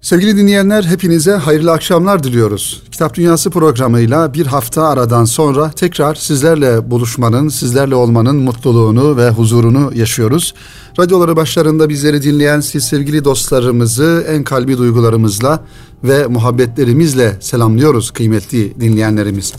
Sevgili dinleyenler hepinize hayırlı akşamlar diliyoruz. Kitap Dünyası programıyla bir hafta aradan sonra tekrar sizlerle buluşmanın, sizlerle olmanın mutluluğunu ve huzurunu yaşıyoruz. Radyoları başlarında bizleri dinleyen siz sevgili dostlarımızı en kalbi duygularımızla ve muhabbetlerimizle selamlıyoruz kıymetli dinleyenlerimiz.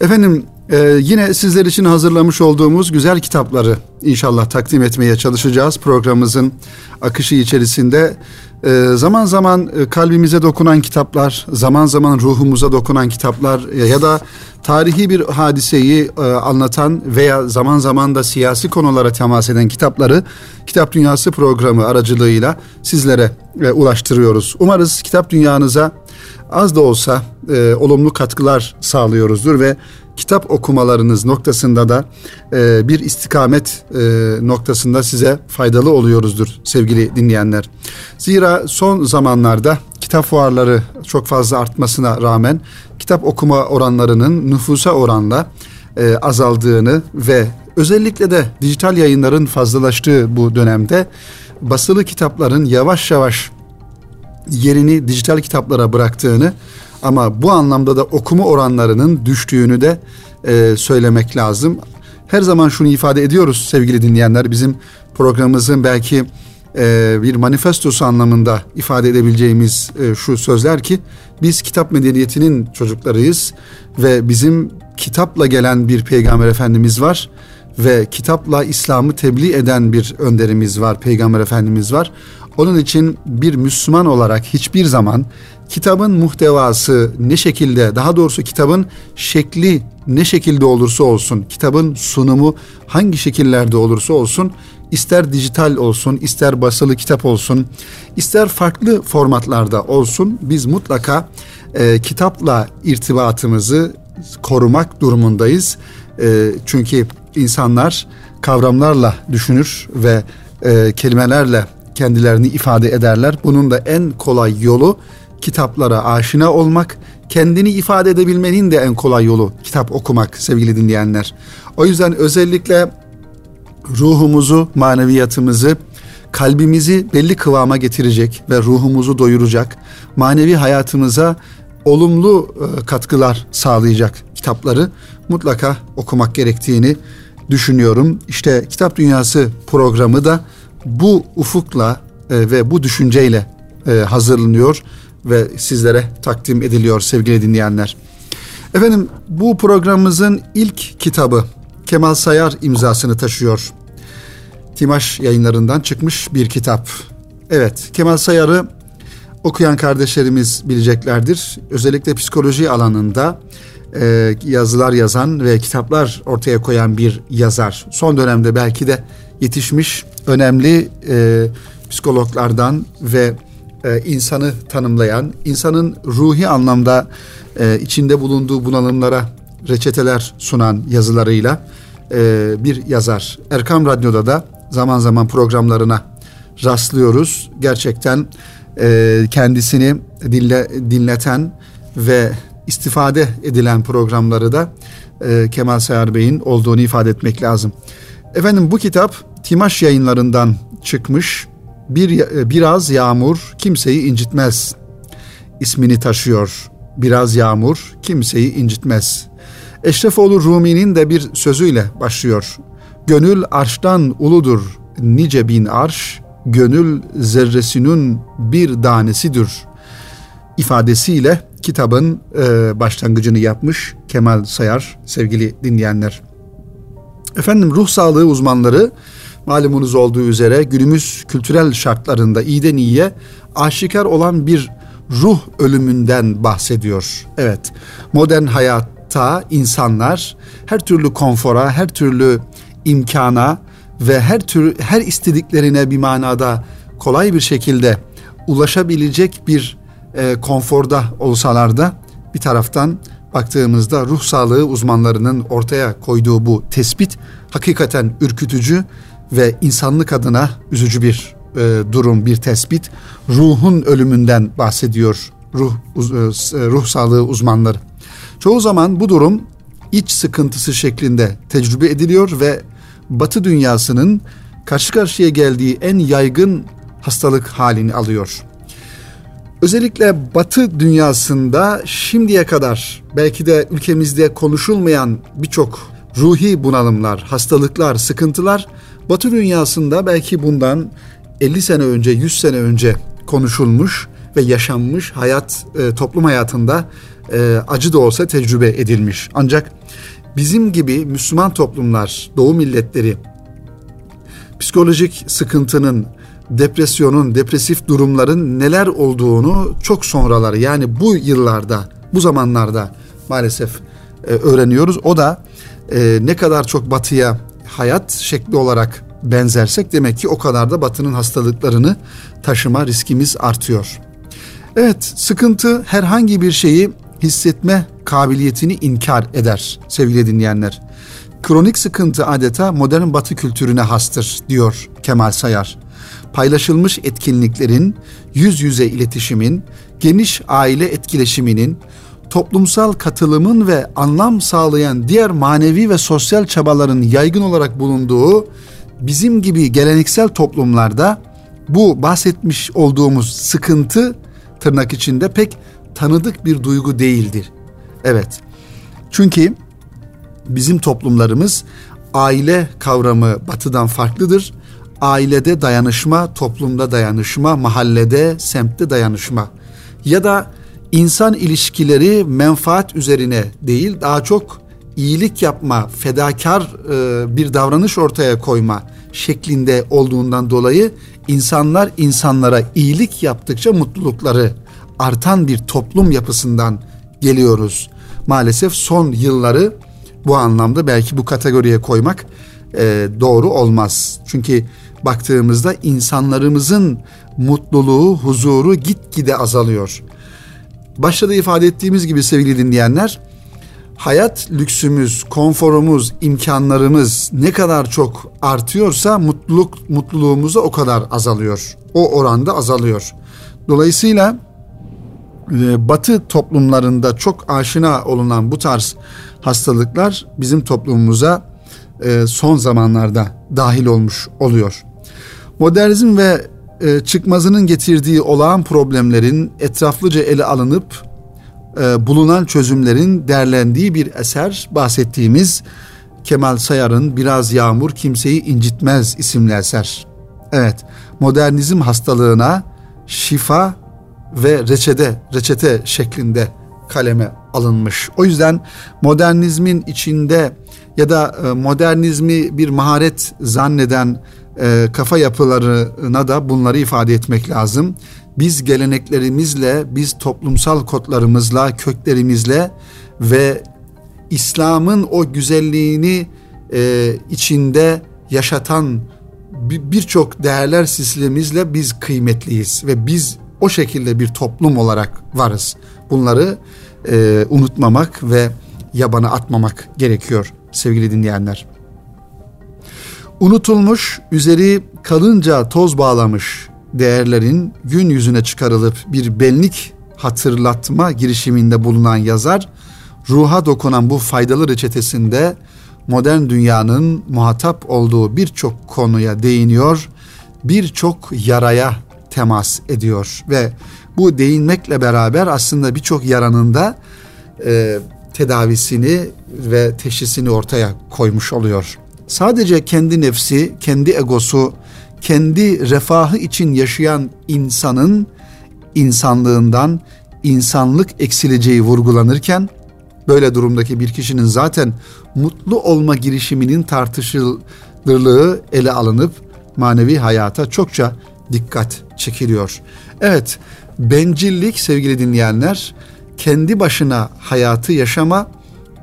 Efendim ee, yine sizler için hazırlamış olduğumuz güzel kitapları inşallah takdim etmeye çalışacağız programımızın akışı içerisinde. Ee, zaman zaman e, kalbimize dokunan kitaplar, zaman zaman ruhumuza dokunan kitaplar ya da tarihi bir hadiseyi e, anlatan veya zaman zaman da siyasi konulara temas eden kitapları Kitap Dünyası programı aracılığıyla sizlere e, ulaştırıyoruz. Umarız kitap dünyanıza az da olsa e, olumlu katkılar sağlıyoruzdur ve kitap okumalarınız noktasında da e, bir istikamet e, noktasında size faydalı oluyoruzdur sevgili dinleyenler. Zira son zamanlarda kitap fuarları çok fazla artmasına rağmen kitap okuma oranlarının nüfusa oranla e, azaldığını ve özellikle de dijital yayınların fazlalaştığı bu dönemde basılı kitapların yavaş yavaş yerini dijital kitaplara bıraktığını ama bu anlamda da okuma oranlarının düştüğünü de e, söylemek lazım. Her zaman şunu ifade ediyoruz sevgili dinleyenler. Bizim programımızın belki e, bir manifestosu anlamında ifade edebileceğimiz e, şu sözler ki biz kitap medeniyetinin çocuklarıyız ve bizim kitapla gelen bir peygamber efendimiz var ve kitapla İslam'ı tebliğ eden bir önderimiz var, peygamber efendimiz var. Onun için bir Müslüman olarak hiçbir zaman kitabın muhtevası ne şekilde, daha doğrusu kitabın şekli ne şekilde olursa olsun, kitabın sunumu hangi şekillerde olursa olsun, ister dijital olsun, ister basılı kitap olsun, ister farklı formatlarda olsun, biz mutlaka e, kitapla irtibatımızı korumak durumundayız. E, çünkü insanlar kavramlarla düşünür ve e, kelimelerle kendilerini ifade ederler. Bunun da en kolay yolu kitaplara aşina olmak, kendini ifade edebilmenin de en kolay yolu kitap okumak sevgili dinleyenler. O yüzden özellikle ruhumuzu, maneviyatımızı, kalbimizi belli kıvama getirecek ve ruhumuzu doyuracak, manevi hayatımıza olumlu e, katkılar sağlayacak kitapları mutlaka okumak gerektiğini düşünüyorum. İşte Kitap Dünyası programı da bu ufukla e, ve bu düşünceyle e, hazırlanıyor ve sizlere takdim ediliyor sevgili dinleyenler. Efendim bu programımızın ilk kitabı Kemal Sayar imzasını taşıyor. Timaş yayınlarından çıkmış bir kitap. Evet Kemal Sayar'ı okuyan kardeşlerimiz bileceklerdir. Özellikle psikoloji alanında e, yazılar yazan ve kitaplar ortaya koyan bir yazar. Son dönemde belki de yetişmiş önemli e, psikologlardan ve e, insanı tanımlayan, insanın ruhi anlamda e, içinde bulunduğu bunalımlara reçeteler sunan yazılarıyla e, bir yazar. Erkam Radyo'da da zaman zaman programlarına rastlıyoruz. Gerçekten e, kendisini dinle, dinleten ve istifade edilen programları da e, Kemal Sayar Bey'in olduğunu ifade etmek lazım. Efendim bu kitap Timaş yayınlarından çıkmış bir e, biraz yağmur kimseyi incitmez ismini taşıyor. Biraz yağmur kimseyi incitmez. Eşrefoğlu Rumi'nin de bir sözüyle başlıyor. Gönül arştan uludur nice bin arş, gönül zerresinin bir tanesidir ifadesiyle kitabın e, başlangıcını yapmış Kemal Sayar sevgili dinleyenler. Efendim ruh sağlığı uzmanları malumunuz olduğu üzere günümüz kültürel şartlarında iyiden iyiye aşikar olan bir ruh ölümünden bahsediyor. Evet, modern hayatta insanlar her türlü konfora, her türlü imkana ve her tür her istediklerine bir manada kolay bir şekilde ulaşabilecek bir e, konforda olsalar da bir taraftan baktığımızda ruh sağlığı uzmanlarının ortaya koyduğu bu tespit hakikaten ürkütücü ve insanlık adına üzücü bir e, durum, bir tespit. Ruhun ölümünden bahsediyor ruh e, ruh sağlığı uzmanları. Çoğu zaman bu durum iç sıkıntısı şeklinde tecrübe ediliyor ve Batı dünyasının karşı karşıya geldiği en yaygın hastalık halini alıyor. Özellikle Batı dünyasında şimdiye kadar belki de ülkemizde konuşulmayan birçok ruhi bunalımlar, hastalıklar, sıkıntılar Batı dünyasında belki bundan 50 sene önce, 100 sene önce konuşulmuş ve yaşanmış hayat e, toplum hayatında e, acı da olsa tecrübe edilmiş. Ancak bizim gibi Müslüman toplumlar, Doğu milletleri psikolojik sıkıntının, depresyonun, depresif durumların neler olduğunu çok sonraları yani bu yıllarda, bu zamanlarda maalesef e, öğreniyoruz. O da ne kadar çok batıya hayat şekli olarak benzersek demek ki o kadar da batının hastalıklarını taşıma riskimiz artıyor. Evet, sıkıntı herhangi bir şeyi hissetme kabiliyetini inkar eder sevgili dinleyenler. Kronik sıkıntı adeta modern batı kültürüne hastır diyor Kemal Sayar. Paylaşılmış etkinliklerin, yüz yüze iletişimin, geniş aile etkileşiminin, toplumsal katılımın ve anlam sağlayan diğer manevi ve sosyal çabaların yaygın olarak bulunduğu bizim gibi geleneksel toplumlarda bu bahsetmiş olduğumuz sıkıntı tırnak içinde pek tanıdık bir duygu değildir. Evet. Çünkü bizim toplumlarımız aile kavramı batıdan farklıdır. Ailede dayanışma, toplumda dayanışma, mahallede, semtte dayanışma ya da insan ilişkileri menfaat üzerine değil daha çok iyilik yapma, fedakar e, bir davranış ortaya koyma şeklinde olduğundan dolayı insanlar insanlara iyilik yaptıkça mutlulukları artan bir toplum yapısından geliyoruz. Maalesef son yılları bu anlamda belki bu kategoriye koymak e, doğru olmaz. Çünkü baktığımızda insanlarımızın mutluluğu, huzuru gitgide azalıyor. Başta ifade ettiğimiz gibi sevgili dinleyenler, hayat lüksümüz, konforumuz, imkanlarımız ne kadar çok artıyorsa mutluluk mutluluğumuz da o kadar azalıyor. O oranda azalıyor. Dolayısıyla e, Batı toplumlarında çok aşina olunan bu tarz hastalıklar bizim toplumumuza e, son zamanlarda dahil olmuş oluyor. Modernizm ve e, çıkmazının getirdiği olağan problemlerin etraflıca ele alınıp bulunan çözümlerin derlendiği bir eser bahsettiğimiz Kemal Sayar'ın Biraz Yağmur Kimseyi incitmez isimli eser. Evet, modernizm hastalığına şifa ve reçete, reçete şeklinde kaleme alınmış. O yüzden modernizmin içinde ya da e, modernizmi bir maharet zanneden e, kafa yapılarına da bunları ifade etmek lazım. Biz geleneklerimizle, biz toplumsal kodlarımızla, köklerimizle ve İslam'ın o güzelliğini e, içinde yaşatan birçok değerler sistemimizle biz kıymetliyiz ve biz o şekilde bir toplum olarak varız. Bunları e, unutmamak ve yabana atmamak gerekiyor sevgili dinleyenler. Unutulmuş, üzeri kalınca toz bağlamış değerlerin gün yüzüne çıkarılıp bir benlik hatırlatma girişiminde bulunan yazar, ruha dokunan bu faydalı reçetesinde modern dünyanın muhatap olduğu birçok konuya değiniyor, birçok yaraya temas ediyor ve bu değinmekle beraber aslında birçok yaranın da e, tedavisini ve teşhisini ortaya koymuş oluyor. Sadece kendi nefsi, kendi egosu, kendi refahı için yaşayan insanın insanlığından insanlık eksileceği vurgulanırken böyle durumdaki bir kişinin zaten mutlu olma girişiminin tartışılırlığı ele alınıp manevi hayata çokça dikkat çekiliyor. Evet, bencillik sevgili dinleyenler, kendi başına hayatı yaşama,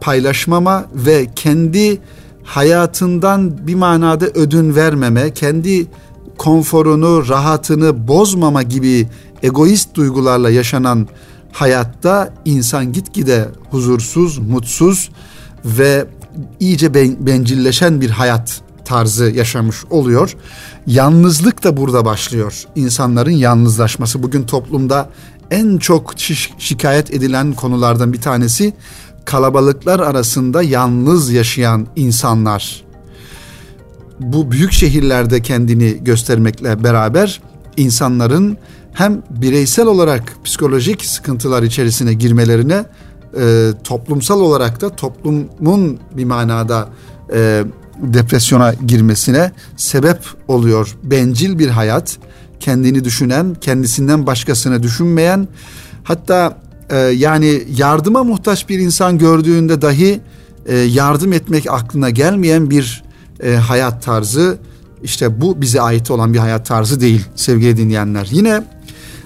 paylaşmama ve kendi hayatından bir manada ödün vermeme, kendi konforunu, rahatını bozmama gibi egoist duygularla yaşanan hayatta insan gitgide huzursuz, mutsuz ve iyice bencilleşen bir hayat tarzı yaşamış oluyor. Yalnızlık da burada başlıyor. İnsanların yalnızlaşması bugün toplumda en çok şikayet edilen konulardan bir tanesi kalabalıklar arasında yalnız yaşayan insanlar. Bu büyük şehirlerde kendini göstermekle beraber insanların hem bireysel olarak psikolojik sıkıntılar içerisine girmelerine e, toplumsal olarak da toplumun bir manada e, depresyona girmesine sebep oluyor. Bencil bir hayat, kendini düşünen, kendisinden başkasını düşünmeyen, hatta e, yani yardıma muhtaç bir insan gördüğünde dahi e, yardım etmek aklına gelmeyen bir e, hayat tarzı. İşte bu bize ait olan bir hayat tarzı değil sevgili dinleyenler. Yine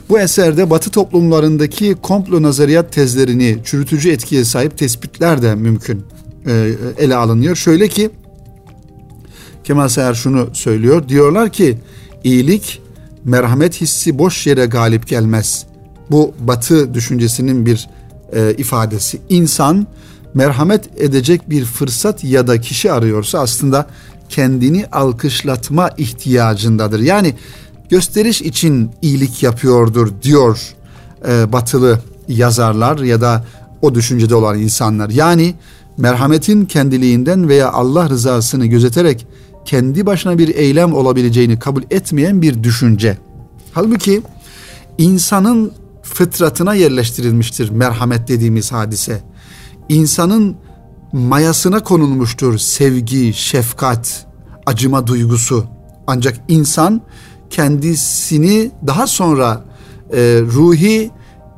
bu eserde Batı toplumlarındaki komplo nazariyat tezlerini çürütücü etkiye sahip tespitler de mümkün e, ele alınıyor. Şöyle ki Kemal Seher şunu söylüyor. Diyorlar ki iyilik merhamet hissi boş yere galip gelmez. Bu batı düşüncesinin bir e, ifadesi. İnsan merhamet edecek bir fırsat ya da kişi arıyorsa aslında kendini alkışlatma ihtiyacındadır. Yani gösteriş için iyilik yapıyordur diyor e, batılı yazarlar ya da o düşüncede olan insanlar. Yani merhametin kendiliğinden veya Allah rızasını gözeterek kendi başına bir eylem olabileceğini kabul etmeyen bir düşünce. Halbuki insanın fıtratına yerleştirilmiştir merhamet dediğimiz hadise. İnsanın mayasına konulmuştur sevgi, şefkat, acıma duygusu. Ancak insan kendisini daha sonra e, ruhi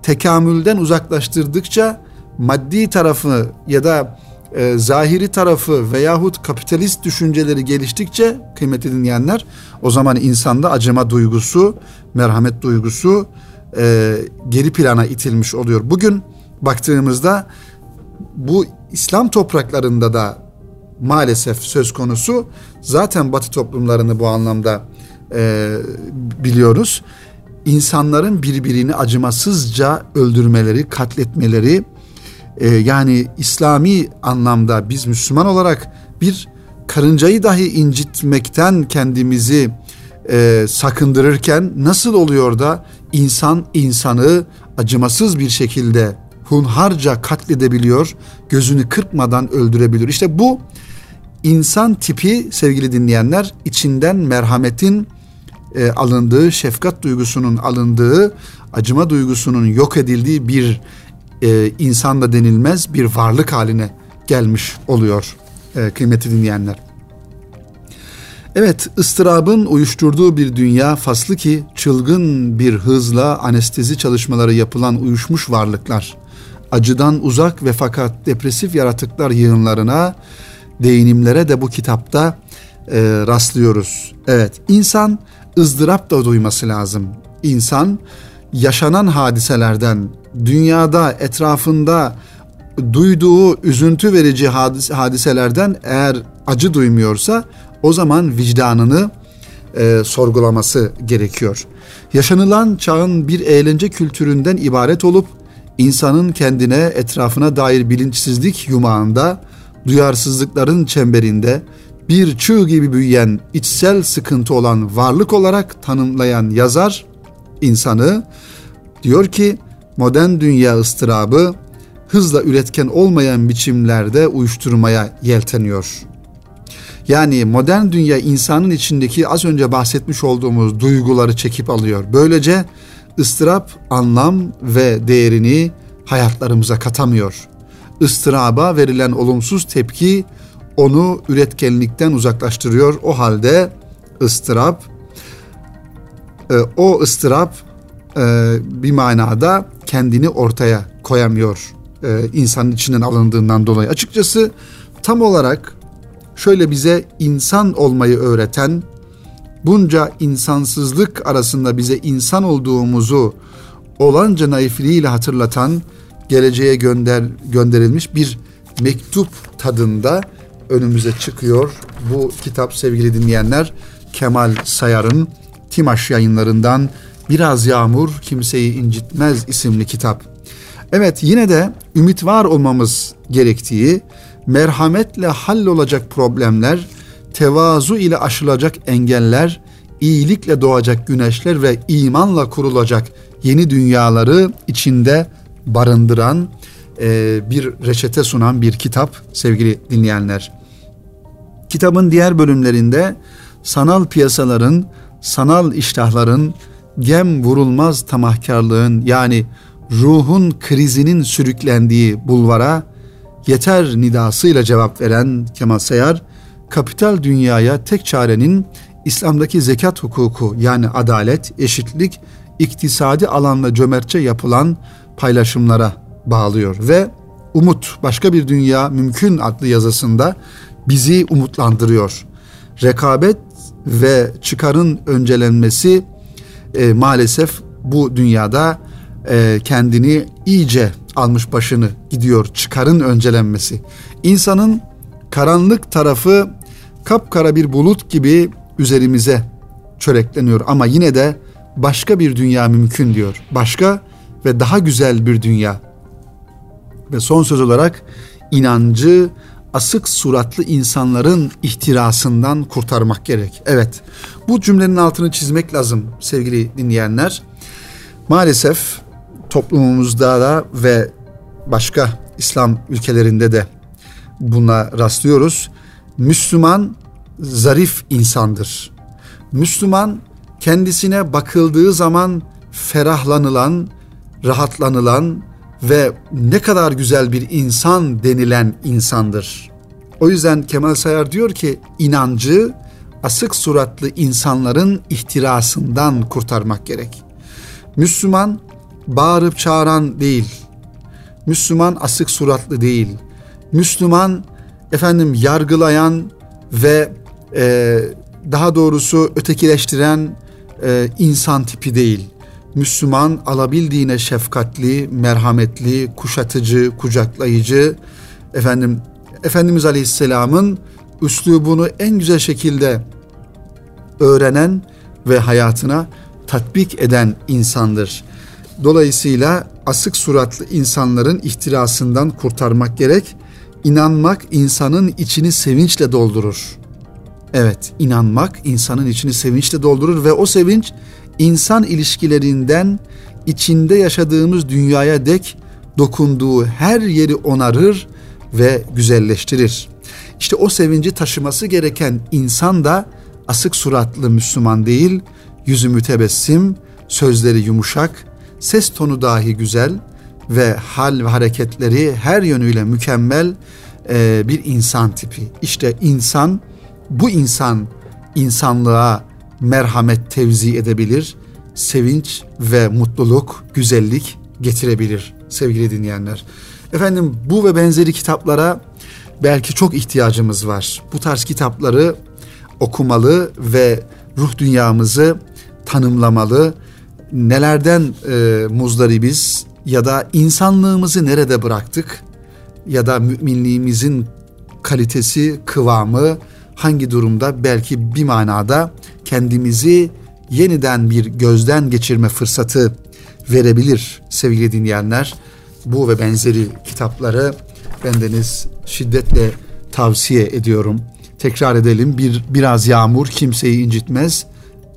tekamülden uzaklaştırdıkça maddi tarafı ya da e, zahiri tarafı veyahut kapitalist düşünceleri geliştikçe kıymetli dinleyenler o zaman insanda acıma duygusu, merhamet duygusu e, geri plana itilmiş oluyor. Bugün baktığımızda bu İslam topraklarında da maalesef söz konusu. Zaten Batı toplumlarını bu anlamda e, biliyoruz. İnsanların birbirini acımasızca öldürmeleri, katletmeleri, e, yani İslami anlamda biz Müslüman olarak bir karıncayı dahi incitmekten kendimizi e, sakındırırken nasıl oluyor da insan insanı acımasız bir şekilde hunharca katledebiliyor, gözünü kırpmadan öldürebiliyor. İşte bu insan tipi sevgili dinleyenler içinden merhametin e, alındığı, şefkat duygusunun alındığı, acıma duygusunun yok edildiği bir e, insan da denilmez bir varlık haline gelmiş oluyor e, kıymeti dinleyenler. Evet, ıstırabın uyuşturduğu bir dünya faslı ki çılgın bir hızla anestezi çalışmaları yapılan uyuşmuş varlıklar, acıdan uzak ve fakat depresif yaratıklar yığınlarına, değinimlere de bu kitapta e, rastlıyoruz. Evet, insan ızdırap da duyması lazım. İnsan yaşanan hadiselerden, dünyada, etrafında duyduğu üzüntü verici hadis- hadiselerden eğer acı duymuyorsa o zaman vicdanını e, sorgulaması gerekiyor. Yaşanılan çağın bir eğlence kültüründen ibaret olup insanın kendine etrafına dair bilinçsizlik yumağında, duyarsızlıkların çemberinde bir çığ gibi büyüyen içsel sıkıntı olan varlık olarak tanımlayan yazar insanı diyor ki modern dünya ıstırabı hızla üretken olmayan biçimlerde uyuşturmaya yelteniyor. Yani modern dünya insanın içindeki az önce bahsetmiş olduğumuz duyguları çekip alıyor. Böylece ıstırap anlam ve değerini hayatlarımıza katamıyor. Istıraba verilen olumsuz tepki onu üretkenlikten uzaklaştırıyor. O halde ıstırap e, o ıstırap e, bir manada kendini ortaya koyamıyor e, insanın içinden alındığından dolayı. Açıkçası tam olarak şöyle bize insan olmayı öğreten, bunca insansızlık arasında bize insan olduğumuzu olanca naifliğiyle hatırlatan, geleceğe gönder gönderilmiş bir mektup tadında önümüze çıkıyor. Bu kitap sevgili dinleyenler Kemal Sayar'ın Timaş yayınlarından Biraz Yağmur Kimseyi incitmez isimli kitap. Evet yine de ümit var olmamız gerektiği, merhametle hallolacak problemler, tevazu ile aşılacak engeller, iyilikle doğacak güneşler ve imanla kurulacak yeni dünyaları içinde barındıran e, bir reçete sunan bir kitap sevgili dinleyenler. Kitabın diğer bölümlerinde sanal piyasaların, sanal iştahların, gem vurulmaz tamahkarlığın yani ruhun krizinin sürüklendiği bulvara yeter nidasıyla cevap veren Kemal Sayar, kapital dünyaya tek çarenin İslam'daki zekat hukuku yani adalet, eşitlik, iktisadi alanla cömertçe yapılan paylaşımlara bağlıyor ve Umut başka bir dünya mümkün adlı yazısında bizi umutlandırıyor. Rekabet ve çıkarın öncelenmesi e, maalesef bu dünyada e, kendini iyice almış başını gidiyor çıkarın öncelenmesi. İnsanın karanlık tarafı kapkara bir bulut gibi üzerimize çörekleniyor ama yine de başka bir dünya mümkün diyor. Başka ve daha güzel bir dünya. Ve son söz olarak inancı asık suratlı insanların ihtirasından kurtarmak gerek. Evet bu cümlenin altını çizmek lazım sevgili dinleyenler. Maalesef toplumumuzda da ve başka İslam ülkelerinde de buna rastlıyoruz. Müslüman zarif insandır. Müslüman kendisine bakıldığı zaman ferahlanılan, rahatlanılan ve ne kadar güzel bir insan denilen insandır. O yüzden Kemal Sayar diyor ki inancı asık suratlı insanların ihtirasından kurtarmak gerek. Müslüman bağırıp çağıran değil. Müslüman asık suratlı değil. Müslüman efendim yargılayan ve e, daha doğrusu ötekileştiren e, insan tipi değil. Müslüman alabildiğine şefkatli, merhametli, kuşatıcı, kucaklayıcı, efendim Efendimiz Aleyhisselam'ın üslubunu en güzel şekilde öğrenen ve hayatına tatbik eden insandır. Dolayısıyla asık suratlı insanların ihtirasından kurtarmak gerek. İnanmak insanın içini sevinçle doldurur. Evet, inanmak insanın içini sevinçle doldurur ve o sevinç insan ilişkilerinden içinde yaşadığımız dünyaya dek dokunduğu her yeri onarır ve güzelleştirir. İşte o sevinci taşıması gereken insan da asık suratlı Müslüman değil, yüzü mütebessim, sözleri yumuşak, ses tonu dahi güzel ve hal ve hareketleri her yönüyle mükemmel e, bir insan tipi. İşte insan, bu insan insanlığa merhamet tevzi edebilir, sevinç ve mutluluk, güzellik getirebilir sevgili dinleyenler. Efendim bu ve benzeri kitaplara belki çok ihtiyacımız var. Bu tarz kitapları okumalı ve ruh dünyamızı tanımlamalı. Nelerden e, muzdaribiz ya da insanlığımızı nerede bıraktık ya da müminliğimizin kalitesi, kıvamı hangi durumda belki bir manada kendimizi yeniden bir gözden geçirme fırsatı verebilir sevgili dinleyenler. Bu ve benzeri kitapları bendeniz şiddetle tavsiye ediyorum. Tekrar edelim. Bir biraz yağmur kimseyi incitmez.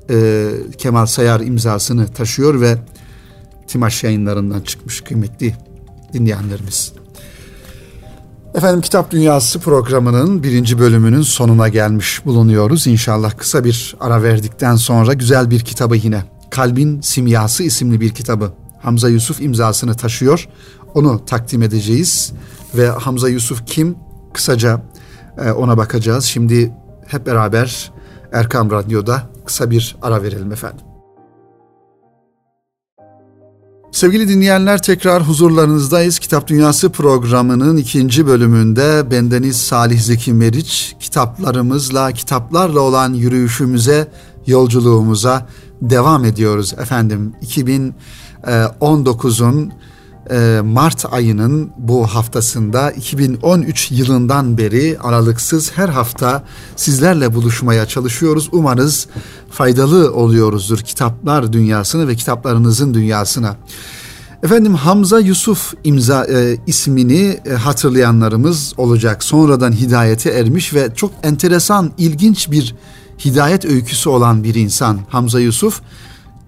Ee, Kemal Sayar imzasını taşıyor ve Timaş yayınlarından çıkmış kıymetli dinleyenlerimiz. Efendim Kitap Dünyası programının birinci bölümünün sonuna gelmiş bulunuyoruz. İnşallah kısa bir ara verdikten sonra güzel bir kitabı yine Kalbin Simyası isimli bir kitabı Hamza Yusuf imzasını taşıyor. Onu takdim edeceğiz ve Hamza Yusuf kim? Kısaca e, ona bakacağız. Şimdi hep beraber Erkam Radyo'da kısa bir ara verelim efendim. Sevgili dinleyenler tekrar huzurlarınızdayız. Kitap Dünyası programının ikinci bölümünde bendeniz Salih Zeki Meriç kitaplarımızla, kitaplarla olan yürüyüşümüze, yolculuğumuza devam ediyoruz efendim. 2019'un e, Mart ayının bu haftasında 2013 yılından beri aralıksız her hafta sizlerle buluşmaya çalışıyoruz. Umarız faydalı oluyoruzdur kitaplar dünyasına ve kitaplarınızın dünyasına. Efendim Hamza Yusuf imza e, ismini e, hatırlayanlarımız olacak. Sonradan hidayete ermiş ve çok enteresan, ilginç bir hidayet öyküsü olan bir insan Hamza Yusuf.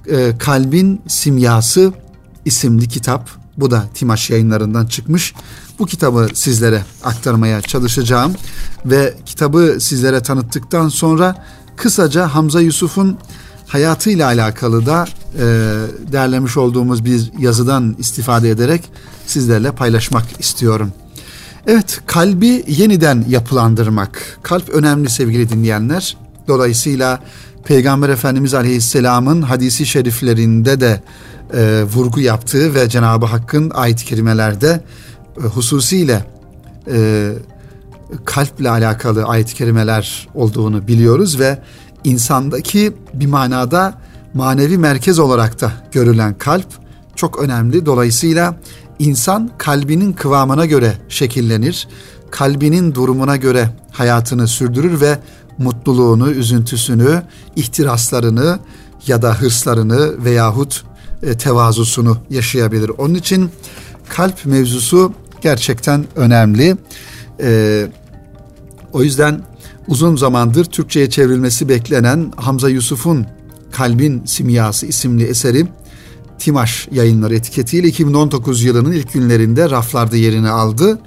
E, Kalbin Simyası isimli kitap bu da Timaş yayınlarından çıkmış. Bu kitabı sizlere aktarmaya çalışacağım ve kitabı sizlere tanıttıktan sonra kısaca Hamza Yusuf'un hayatıyla alakalı da e, derlemiş olduğumuz bir yazıdan istifade ederek sizlerle paylaşmak istiyorum. Evet kalbi yeniden yapılandırmak. Kalp önemli sevgili dinleyenler. Dolayısıyla Peygamber Efendimiz Aleyhisselam'ın hadisi şeriflerinde de e, vurgu yaptığı ve Cenab-ı Hakk'ın ayet-i kerimelerde e, hususiyle e, kalple alakalı ayet-i kerimeler olduğunu biliyoruz ve insandaki bir manada manevi merkez olarak da görülen kalp çok önemli. Dolayısıyla insan kalbinin kıvamına göre şekillenir. Kalbinin durumuna göre hayatını sürdürür ve mutluluğunu, üzüntüsünü, ihtiraslarını ya da hırslarını veyahut e, tevazusunu yaşayabilir. Onun için kalp mevzusu gerçekten önemli. E, o yüzden uzun zamandır Türkçe'ye çevrilmesi beklenen Hamza Yusuf'un Kalbin Simyası isimli eseri Timaş yayınları etiketiyle 2019 yılının ilk günlerinde raflarda yerini aldı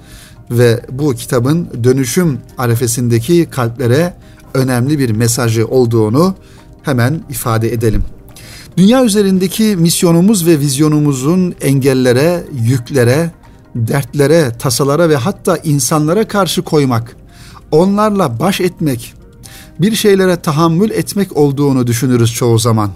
ve bu kitabın dönüşüm arefesindeki kalplere önemli bir mesajı olduğunu hemen ifade edelim. Dünya üzerindeki misyonumuz ve vizyonumuzun engellere, yüklere, dertlere, tasalara ve hatta insanlara karşı koymak, onlarla baş etmek, bir şeylere tahammül etmek olduğunu düşünürüz çoğu zaman.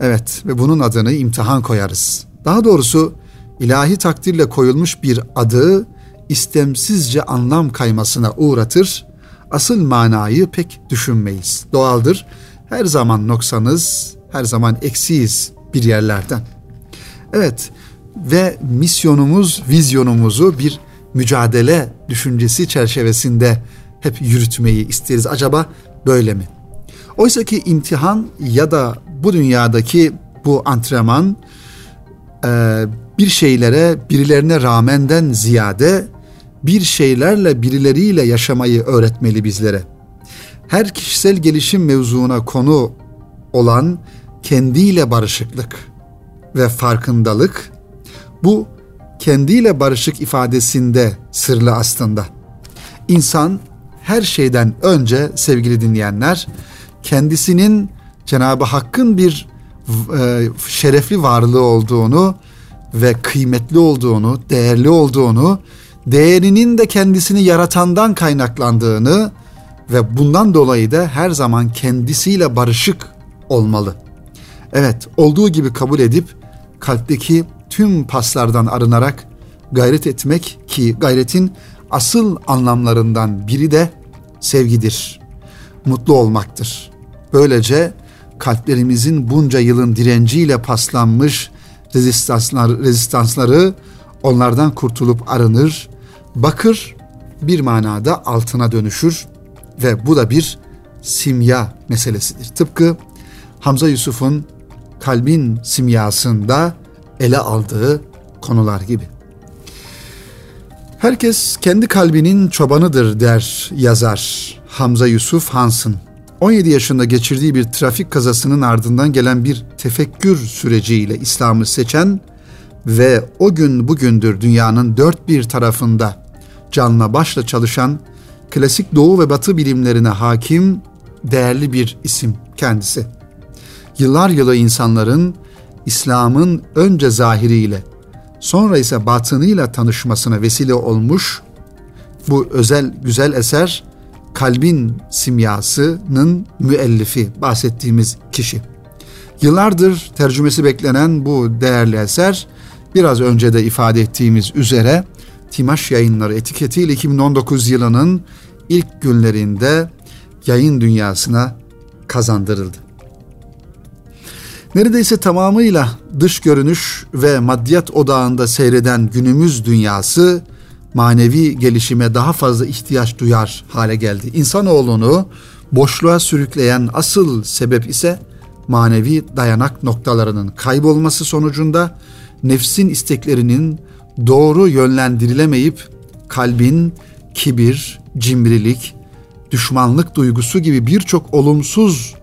Evet ve bunun adını imtihan koyarız. Daha doğrusu ilahi takdirle koyulmuş bir adı istemsizce anlam kaymasına uğratır, asıl manayı pek düşünmeyiz. Doğaldır, her zaman noksanız, her zaman eksiyiz bir yerlerden. Evet ve misyonumuz, vizyonumuzu bir mücadele düşüncesi çerçevesinde hep yürütmeyi isteriz. Acaba böyle mi? Oysa ki imtihan ya da bu dünyadaki bu antrenman e, bir şeylere birilerine rağmenden ziyade bir şeylerle birileriyle yaşamayı öğretmeli bizlere. Her kişisel gelişim mevzuuna konu olan kendiyle barışıklık ve farkındalık bu kendiyle barışık ifadesinde sırlı aslında. İnsan her şeyden önce sevgili dinleyenler kendisinin Cenab-ı Hakk'ın bir e, şerefli varlığı olduğunu ve kıymetli olduğunu, değerli olduğunu, değerinin de kendisini yaratandan kaynaklandığını ve bundan dolayı da her zaman kendisiyle barışık olmalı. Evet, olduğu gibi kabul edip kalpteki tüm paslardan arınarak gayret etmek ki gayretin asıl anlamlarından biri de sevgidir. Mutlu olmaktır. Böylece kalplerimizin bunca yılın direnciyle paslanmış rezistanslar, rezistansları onlardan kurtulup arınır, bakır bir manada altına dönüşür ve bu da bir simya meselesidir. Tıpkı Hamza Yusuf'un kalbin simyasında ele aldığı konular gibi. Herkes kendi kalbinin çobanıdır der yazar Hamza Yusuf Hansın. 17 yaşında geçirdiği bir trafik kazasının ardından gelen bir tefekkür süreciyle İslam'ı seçen ve o gün bugündür dünyanın dört bir tarafında canla başla çalışan klasik doğu ve batı bilimlerine hakim değerli bir isim kendisi. Yıllar yılı insanların İslam'ın önce zahiriyle sonra ise batınıyla tanışmasına vesile olmuş bu özel güzel eser Kalbin Simyası'nın müellifi bahsettiğimiz kişi. Yıllardır tercümesi beklenen bu değerli eser biraz önce de ifade ettiğimiz üzere Timaş Yayınları etiketiyle 2019 yılının ilk günlerinde yayın dünyasına kazandırıldı. Neredeyse tamamıyla dış görünüş ve maddiyat odağında seyreden günümüz dünyası manevi gelişime daha fazla ihtiyaç duyar hale geldi. İnsanoğlunu boşluğa sürükleyen asıl sebep ise manevi dayanak noktalarının kaybolması sonucunda nefsin isteklerinin doğru yönlendirilemeyip kalbin kibir, cimrilik, düşmanlık duygusu gibi birçok olumsuz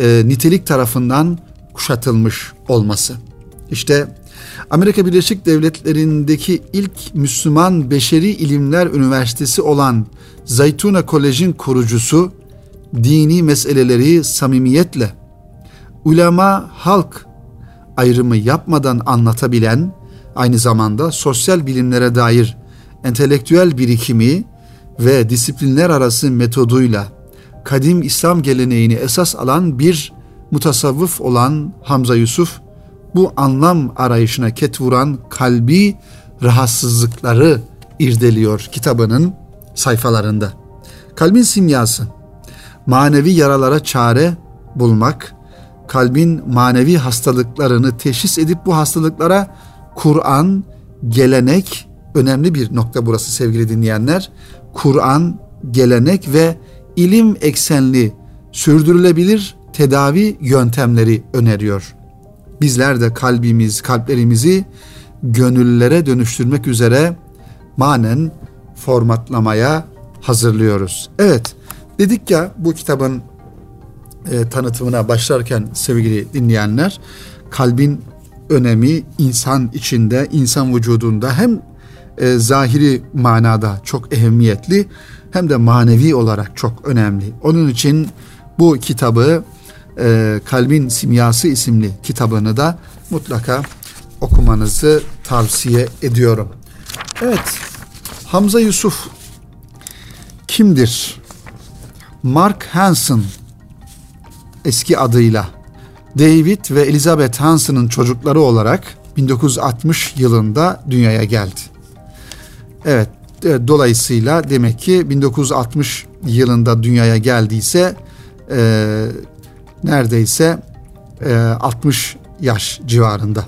e, nitelik tarafından kuşatılmış olması. İşte Amerika Birleşik Devletleri'ndeki ilk Müslüman Beşeri İlimler Üniversitesi olan Zaytuna Kolej'in kurucusu dini meseleleri samimiyetle ulema halk ayrımı yapmadan anlatabilen, aynı zamanda sosyal bilimlere dair entelektüel birikimi ve disiplinler arası metoduyla kadim İslam geleneğini esas alan bir mutasavvıf olan Hamza Yusuf bu anlam arayışına ket vuran kalbi rahatsızlıkları irdeliyor kitabının sayfalarında. Kalbin simyası, manevi yaralara çare bulmak, kalbin manevi hastalıklarını teşhis edip bu hastalıklara Kur'an, gelenek, önemli bir nokta burası sevgili dinleyenler. Kur'an, gelenek ve ilim eksenli sürdürülebilir tedavi yöntemleri öneriyor. Bizler de kalbimiz, kalplerimizi gönüllere dönüştürmek üzere manen formatlamaya hazırlıyoruz. Evet, dedik ya bu kitabın e, tanıtımına başlarken sevgili dinleyenler, kalbin önemi insan içinde, insan vücudunda hem e, zahiri manada çok ehemmiyetli hem de manevi olarak çok önemli. Onun için bu kitabı e, Kalbin Simyası isimli kitabını da mutlaka okumanızı tavsiye ediyorum. Evet, Hamza Yusuf kimdir? Mark Hansen eski adıyla David ve Elizabeth Hansen'ın çocukları olarak 1960 yılında dünyaya geldi. Evet, e, dolayısıyla demek ki 1960 yılında dünyaya geldiyse e, neredeyse e, 60 yaş civarında.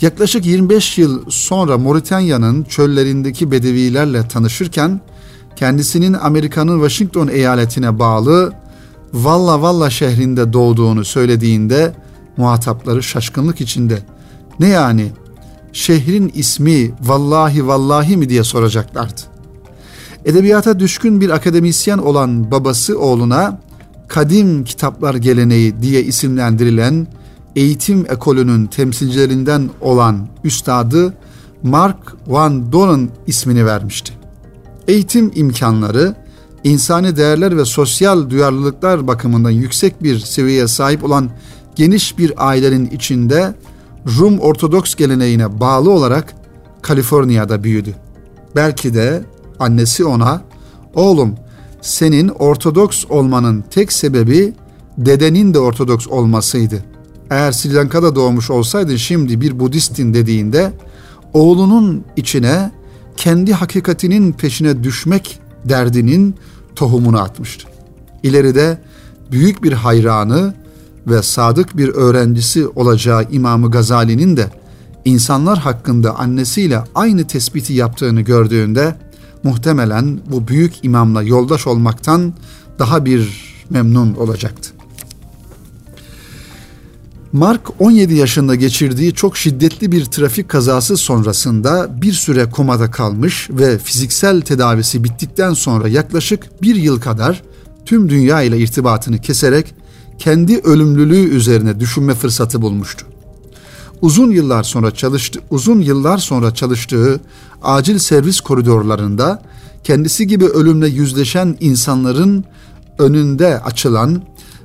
Yaklaşık 25 yıl sonra Moritanya'nın çöllerindeki bedevilerle tanışırken kendisinin Amerika'nın Washington eyaletine bağlı Valla Valla şehrinde doğduğunu söylediğinde muhatapları şaşkınlık içinde ne yani şehrin ismi vallahi vallahi mi diye soracaklardı. Edebiyata düşkün bir akademisyen olan babası oğluna kadim kitaplar geleneği diye isimlendirilen eğitim ekolünün temsilcilerinden olan üstadı Mark Van Donen ismini vermişti. Eğitim imkanları, insani değerler ve sosyal duyarlılıklar bakımından yüksek bir seviyeye sahip olan geniş bir ailenin içinde Rum Ortodoks geleneğine bağlı olarak Kaliforniya'da büyüdü. Belki de annesi ona, oğlum senin Ortodoks olmanın tek sebebi dedenin de Ortodoks olmasıydı. Eğer Sri Lanka'da doğmuş olsaydın şimdi bir Budistin dediğinde oğlunun içine kendi hakikatinin peşine düşmek derdinin tohumunu atmıştı. İleride büyük bir hayranı ve sadık bir öğrencisi olacağı İmamı Gazali'nin de insanlar hakkında annesiyle aynı tespiti yaptığını gördüğünde muhtemelen bu büyük imamla yoldaş olmaktan daha bir memnun olacaktı. Mark 17 yaşında geçirdiği çok şiddetli bir trafik kazası sonrasında bir süre komada kalmış ve fiziksel tedavisi bittikten sonra yaklaşık bir yıl kadar tüm dünya ile irtibatını keserek kendi ölümlülüğü üzerine düşünme fırsatı bulmuştu. Uzun yıllar sonra çalıştı, uzun yıllar sonra çalıştığı acil servis koridorlarında kendisi gibi ölümle yüzleşen insanların önünde açılan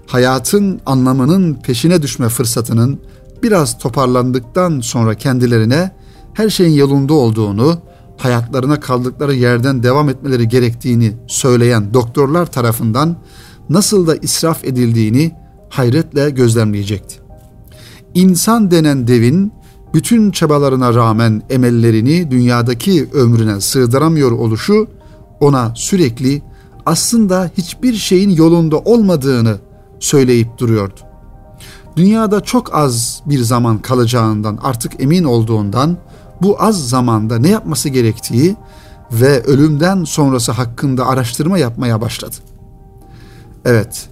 hayatın anlamının peşine düşme fırsatının biraz toparlandıktan sonra kendilerine her şeyin yolunda olduğunu, hayatlarına kaldıkları yerden devam etmeleri gerektiğini söyleyen doktorlar tarafından nasıl da israf edildiğini hayretle gözlemleyecekti. İnsan denen devin bütün çabalarına rağmen emellerini dünyadaki ömrüne sığdıramıyor oluşu ona sürekli aslında hiçbir şeyin yolunda olmadığını söyleyip duruyordu. Dünyada çok az bir zaman kalacağından artık emin olduğundan bu az zamanda ne yapması gerektiği ve ölümden sonrası hakkında araştırma yapmaya başladı. Evet,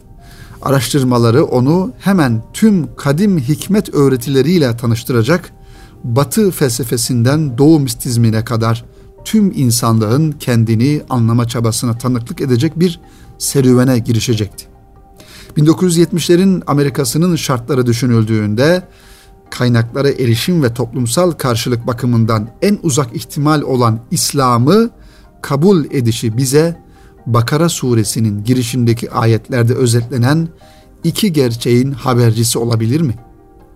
araştırmaları onu hemen tüm kadim hikmet öğretileriyle tanıştıracak, Batı felsefesinden Doğu mistizmine kadar tüm insanlığın kendini anlama çabasına tanıklık edecek bir serüvene girişecekti. 1970'lerin Amerikasının şartları düşünüldüğünde kaynaklara erişim ve toplumsal karşılık bakımından en uzak ihtimal olan İslam'ı kabul edişi bize Bakara suresinin girişindeki ayetlerde özetlenen iki gerçeğin habercisi olabilir mi?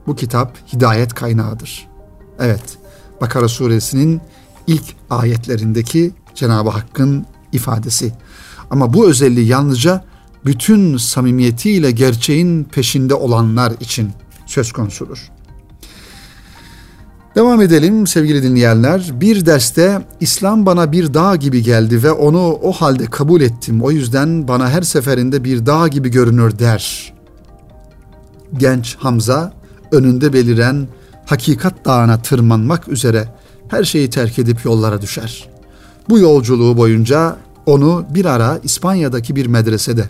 Bu kitap hidayet kaynağıdır. Evet, Bakara suresinin ilk ayetlerindeki Cenab-ı Hakk'ın ifadesi. Ama bu özelliği yalnızca bütün samimiyetiyle gerçeğin peşinde olanlar için söz konusudur. Devam edelim sevgili dinleyenler. Bir derste İslam bana bir dağ gibi geldi ve onu o halde kabul ettim. O yüzden bana her seferinde bir dağ gibi görünür der. Genç Hamza önünde beliren hakikat dağına tırmanmak üzere her şeyi terk edip yollara düşer. Bu yolculuğu boyunca onu bir ara İspanya'daki bir medresede,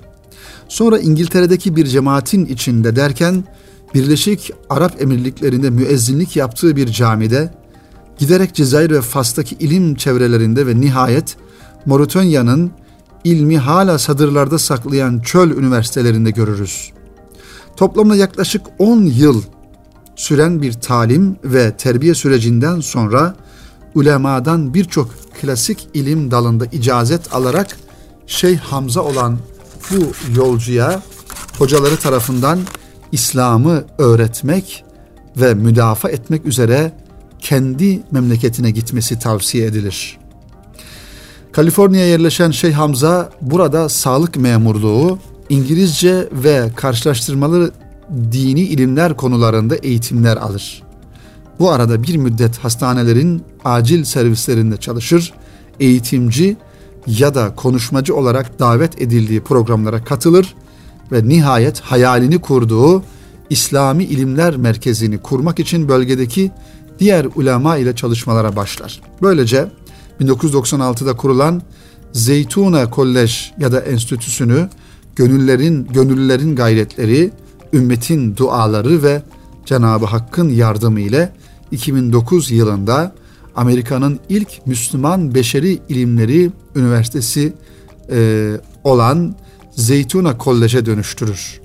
sonra İngiltere'deki bir cemaatin içinde derken Birleşik Arap Emirlikleri'nde müezzinlik yaptığı bir camide, giderek Cezayir ve Fas'taki ilim çevrelerinde ve nihayet Moritanya'nın ilmi hala sadırlarda saklayan çöl üniversitelerinde görürüz. Toplamda yaklaşık 10 yıl süren bir talim ve terbiye sürecinden sonra ulemadan birçok klasik ilim dalında icazet alarak Şeyh Hamza olan bu yolcuya hocaları tarafından İslam'ı öğretmek ve müdafaa etmek üzere kendi memleketine gitmesi tavsiye edilir. Kaliforniya'ya yerleşen Şeyh Hamza burada sağlık memurluğu, İngilizce ve karşılaştırmalı dini ilimler konularında eğitimler alır. Bu arada bir müddet hastanelerin acil servislerinde çalışır, eğitimci ya da konuşmacı olarak davet edildiği programlara katılır ve nihayet hayalini kurduğu İslami İlimler Merkezi'ni kurmak için bölgedeki diğer ulema ile çalışmalara başlar. Böylece 1996'da kurulan Zeytuna Kolej ya da Enstitüsü'nü gönüllerin gönüllülerin gayretleri, ümmetin duaları ve Cenab-ı Hakk'ın yardımı ile 2009 yılında Amerika'nın ilk Müslüman Beşeri İlimleri Üniversitesi e, olan Zeytuna Kolej'e dönüştürür.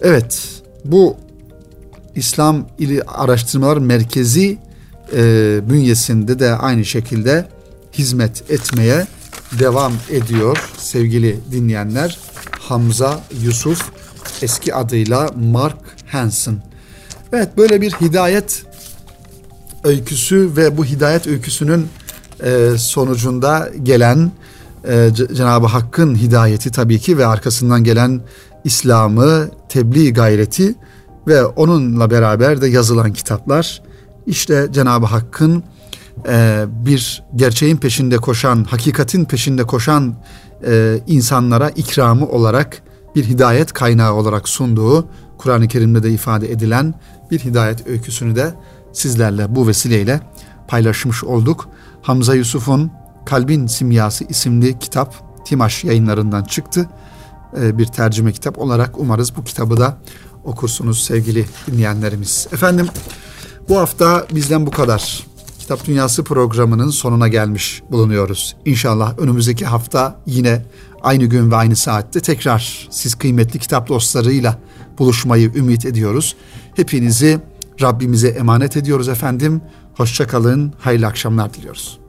Evet, bu İslam İli Araştırmalar Merkezi e, bünyesinde de aynı şekilde hizmet etmeye devam ediyor sevgili dinleyenler. Hamza Yusuf eski adıyla Mark Hansen. Evet böyle bir hidayet öyküsü ve bu hidayet öyküsünün e, sonucunda gelen e, Cenab-ı Hakk'ın hidayeti tabii ki ve arkasından gelen İslam'ı tebliğ gayreti ve onunla beraber de yazılan kitaplar işte Cenab-ı Hakk'ın e, bir gerçeğin peşinde koşan, hakikatin peşinde koşan e, insanlara ikramı olarak bir hidayet kaynağı olarak sunduğu Kur'an-ı Kerim'de de ifade edilen bir hidayet öyküsünü de sizlerle bu vesileyle paylaşmış olduk. Hamza Yusuf'un Kalbin Simyası isimli kitap Timaş yayınlarından çıktı. Ee, bir tercüme kitap olarak umarız bu kitabı da okursunuz sevgili dinleyenlerimiz. Efendim bu hafta bizden bu kadar. Kitap Dünyası programının sonuna gelmiş bulunuyoruz. İnşallah önümüzdeki hafta yine aynı gün ve aynı saatte tekrar siz kıymetli kitap dostlarıyla buluşmayı ümit ediyoruz. Hepinizi Rabbimize emanet ediyoruz efendim. Hoşçakalın, hayırlı akşamlar diliyoruz.